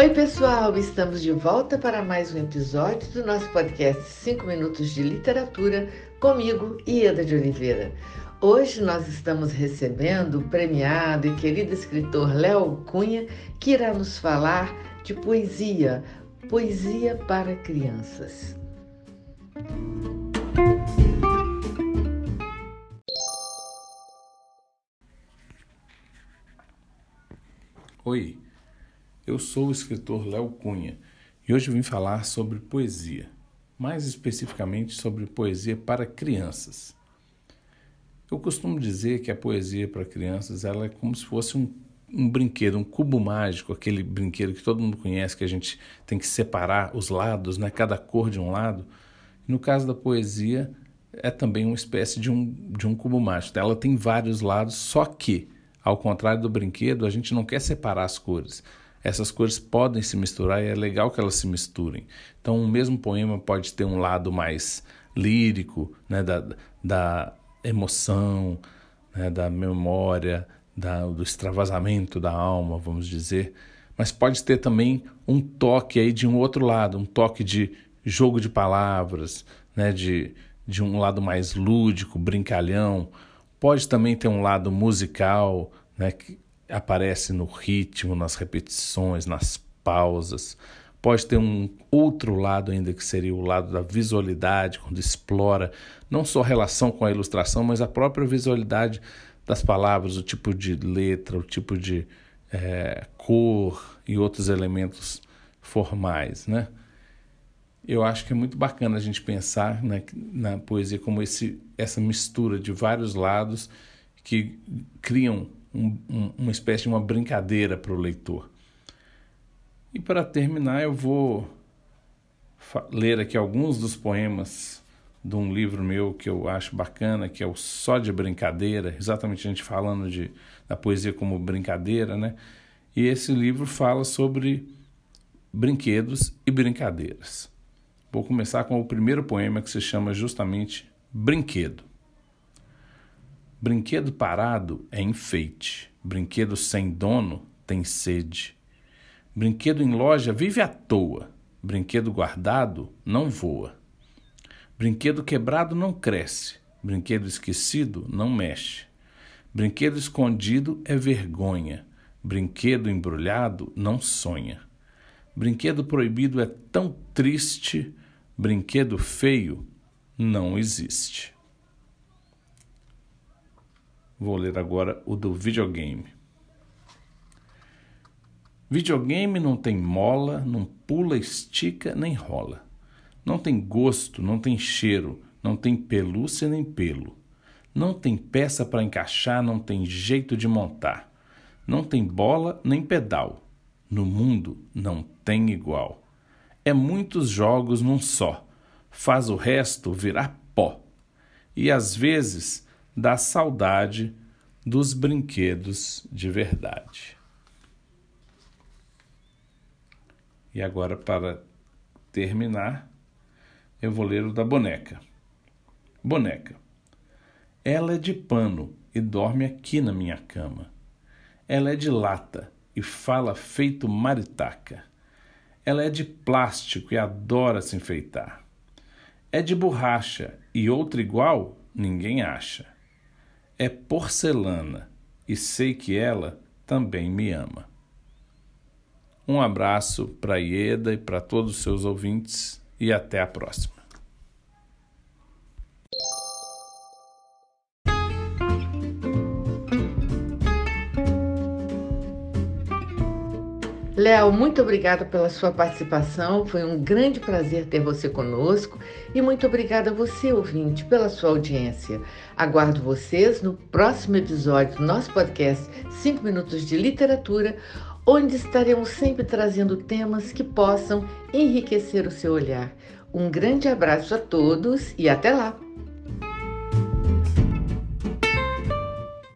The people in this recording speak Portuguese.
Oi, pessoal! Estamos de volta para mais um episódio do nosso podcast 5 Minutos de Literatura, comigo, Ieda de Oliveira. Hoje nós estamos recebendo o premiado e querido escritor Léo Cunha, que irá nos falar de poesia, poesia para crianças. Oi, eu sou o escritor Léo Cunha e hoje vim falar sobre poesia, mais especificamente sobre poesia para crianças. Eu costumo dizer que a poesia para crianças ela é como se fosse um, um brinquedo, um cubo mágico, aquele brinquedo que todo mundo conhece, que a gente tem que separar os lados, né? cada cor de um lado. No caso da poesia, é também uma espécie de um, de um cubo mágico. Ela tem vários lados, só que ao contrário do brinquedo, a gente não quer separar as cores. Essas cores podem se misturar e é legal que elas se misturem. Então, o mesmo poema pode ter um lado mais lírico, né, da, da emoção, né, da memória, da, do extravasamento da alma, vamos dizer. Mas pode ter também um toque aí de um outro lado, um toque de jogo de palavras, né, de, de um lado mais lúdico, brincalhão, Pode também ter um lado musical, né, que aparece no ritmo, nas repetições, nas pausas. Pode ter um outro lado ainda que seria o lado da visualidade, quando explora não só a relação com a ilustração, mas a própria visualidade das palavras, o tipo de letra, o tipo de é, cor e outros elementos formais, né? eu acho que é muito bacana a gente pensar na, na poesia como esse, essa mistura de vários lados que criam um, um, uma espécie de uma brincadeira para o leitor. E para terminar, eu vou ler aqui alguns dos poemas de um livro meu que eu acho bacana, que é o Só de Brincadeira, exatamente a gente falando de, da poesia como brincadeira, né? E esse livro fala sobre brinquedos e brincadeiras. Vou começar com o primeiro poema que se chama justamente Brinquedo. Brinquedo parado é enfeite, brinquedo sem dono tem sede. Brinquedo em loja vive à toa, brinquedo guardado não voa. Brinquedo quebrado não cresce, brinquedo esquecido não mexe. Brinquedo escondido é vergonha, brinquedo embrulhado não sonha. Brinquedo proibido é tão triste Brinquedo feio não existe. Vou ler agora o do videogame. Videogame não tem mola, não pula, estica nem rola. Não tem gosto, não tem cheiro, não tem pelúcia nem pelo. Não tem peça para encaixar, não tem jeito de montar. Não tem bola nem pedal. No mundo não tem igual é muitos jogos num só, faz o resto virar pó. E às vezes dá saudade dos brinquedos de verdade. E agora, para terminar, eu vou ler o da boneca. Boneca. Ela é de pano e dorme aqui na minha cama. Ela é de lata e fala feito maritaca. Ela é de plástico e adora se enfeitar. É de borracha e outra igual ninguém acha. É porcelana e sei que ela também me ama. Um abraço para Ieda e para todos os seus ouvintes e até a próxima. Léo, muito obrigada pela sua participação. Foi um grande prazer ter você conosco e muito obrigada a você, ouvinte, pela sua audiência. Aguardo vocês no próximo episódio do nosso podcast 5 Minutos de Literatura, onde estaremos sempre trazendo temas que possam enriquecer o seu olhar. Um grande abraço a todos e até lá!